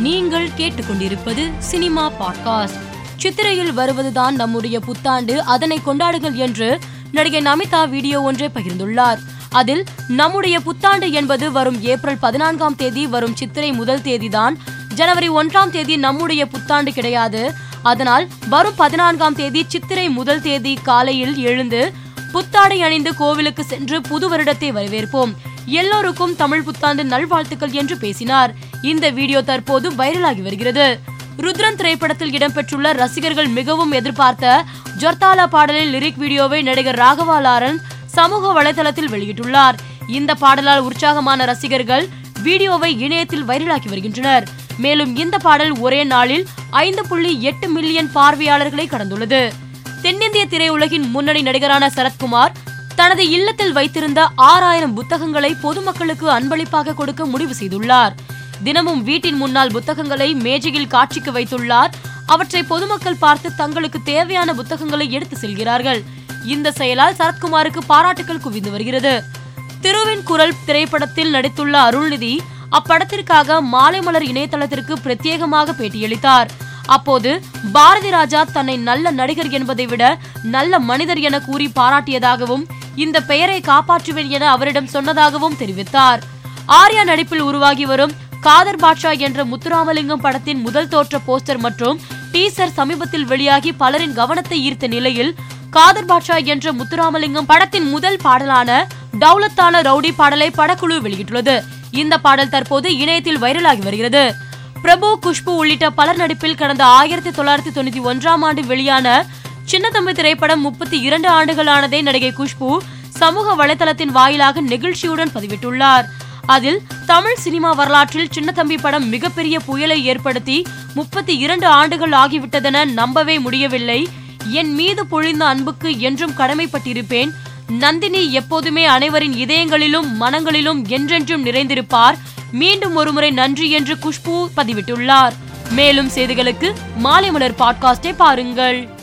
நீங்கள் கேட்டுக்கொண்டிருப்பது cinema podcast. சித்திரையில் வருவதுதான் நம்முடைய புத்தாண்டு அதனை கொண்டாடுங்கள் என்று நடிகை நமிதா வீடியோ ஒன்றை பகிர்ந்துள்ளார். அதில் நம்முடைய புத்தாண்டு என்பது வரும் ஏப்ரல் பதினான்காம் தேதி வரும் சித்திரை முதல் தேதிதான். ஜனவரி ஒன்றாம் தேதி நம்முடைய புத்தாண்டு கிடையாது. அதனால் வரும் பதினான்காம் தேதி சித்திரை முதல் தேதி காலையில் எழுந்து புத்தாடை அணிந்து கோவிலுக்கு சென்று புது வருடத்தை வரவேற்போம். எல்லோருக்கும் தமிழ் புத்தாண்டு நல்வாழ்த்துக்கள் என்று பேசினார். இந்த வீடியோ தற்போது வைரலாகி வருகிறது. ருத்ரன் திரைப்படத்தில் இடம்பெற்றுள்ள ரசிகர்கள் மிகவும் எதிர்பார்த்த ஜொர்தாலா பாடலின் லிரிக் வீடியோவை நடிகர் ராகவா லாரன் சமூக வலைதளத்தில் வெளியிட்டுள்ளார். இந்த பாடலால் உற்சாகமான ரசிகர்கள் வீடியோவை இணையத்தில் வைரலாக்கி வருகின்றனர். மேலும் இந்த பாடல் ஒரே நாளில் ஐந்து புள்ளி எட்டு மில்லியன் பார்வையாளர்களை கடந்துள்ளது. தென்னிந்திய திரையுலகின் முன்னணி நடிகரான சரத்குமார் தனது இல்லத்தில் வைத்திருந்த ஆறாயிரம் புத்தகங்களை பொதுமக்களுக்கு அன்பளிப்பாக கொடுக்க முடிவு செய்துள்ளார். தினமும் வீட்டின் முன்னால் புத்தகங்களை மேஜையில் காட்சிக்கு வைத்துள்ளார். அவற்றை பொதுமக்கள் பார்த்து தங்களுக்கு தேவையான புத்தகங்களை எடுத்து செல்கிறார்கள். இந்த செயலால் சரத்குமாருக்கு பாராட்டுகள் குவிந்து வருகிறது. திருவின் குரல் திரைப்படத்தில் நடித்துள்ள அருள்நிதி அப்படத்திற்காக மாலை மலர் இணையதளத்திற்கு பிரத்யேகமாக பேட்டியளித்தார். அப்போது பாரதி ராஜா தன்னை நல்ல நடிகர் என்பதை விட நல்ல மனிதர் என கூறி பாராட்டியதாகவும் இந்த பெயரை காப்பாற்றுவேன் என அவரிடம் சொன்னதாகவும் தெரிவித்தார். ஆர்யா நடிப்பில் உருவாகி வரும் காதர் பாட்ஷா என்ற முத்துராமலிங்கம் படத்தின் முதல் தோற்ற போஸ்டர் மற்றும் டீசர் சமீபத்தில் வெளியாகி பலரின் கவனத்தை ஈர்த்த நிலையில் காதர் பாட்ஷா என்ற முத்துராமலிங்கம் படத்தின் முதல் பாடலான டவுலத்தான ரவுடி பாடலை படக்குழு வெளியிட்டுள்ளது. இந்த பாடல் தற்போது இணையத்தில் வைரலாகி வருகிறது. பிரபு குஷ்பு உள்ளிட்ட பலர் நடிப்பில் கடந்த ஆயிரத்தி தொள்ளாயிரத்தி தொண்ணூத்தி ஒன்றாம் ஆண்டு வெளியான சின்னத்தம்பி திரைப்படம் முப்பத்தி இரண்டு ஆண்டுகளானதை நடிகை குஷ்பு சமூக வலைதளத்தின் வாயிலாக நெகிழ்ச்சியுடன் பதிவிட்டுள்ளார். அதில் தமிழ் சினிமா வரலாற்றில் சின்னத்தம்பி படம் மிகப்பெரிய புயலை ஏற்படுத்தி முப்பத்தி இரண்டு ஆண்டுகள் ஆகிவிட்டதென நம்பவே முடியவில்லை. என் மீது பொழிந்த அன்புக்கு என்றும் கடமைப்பட்டிருப்பேன். நந்தினி எப்போதுமே அனைவரின் இதயங்களிலும் மனங்களிலும் என்றென்றும் நிறைந்திருப்பார். மீண்டும் ஒருமுறை நன்றி என்று குஷ்பு பதிவிட்டுள்ளார். மேலும் செய்திகளுக்கு மாலை மலர் பாட்காஸ்டை பாருங்கள்.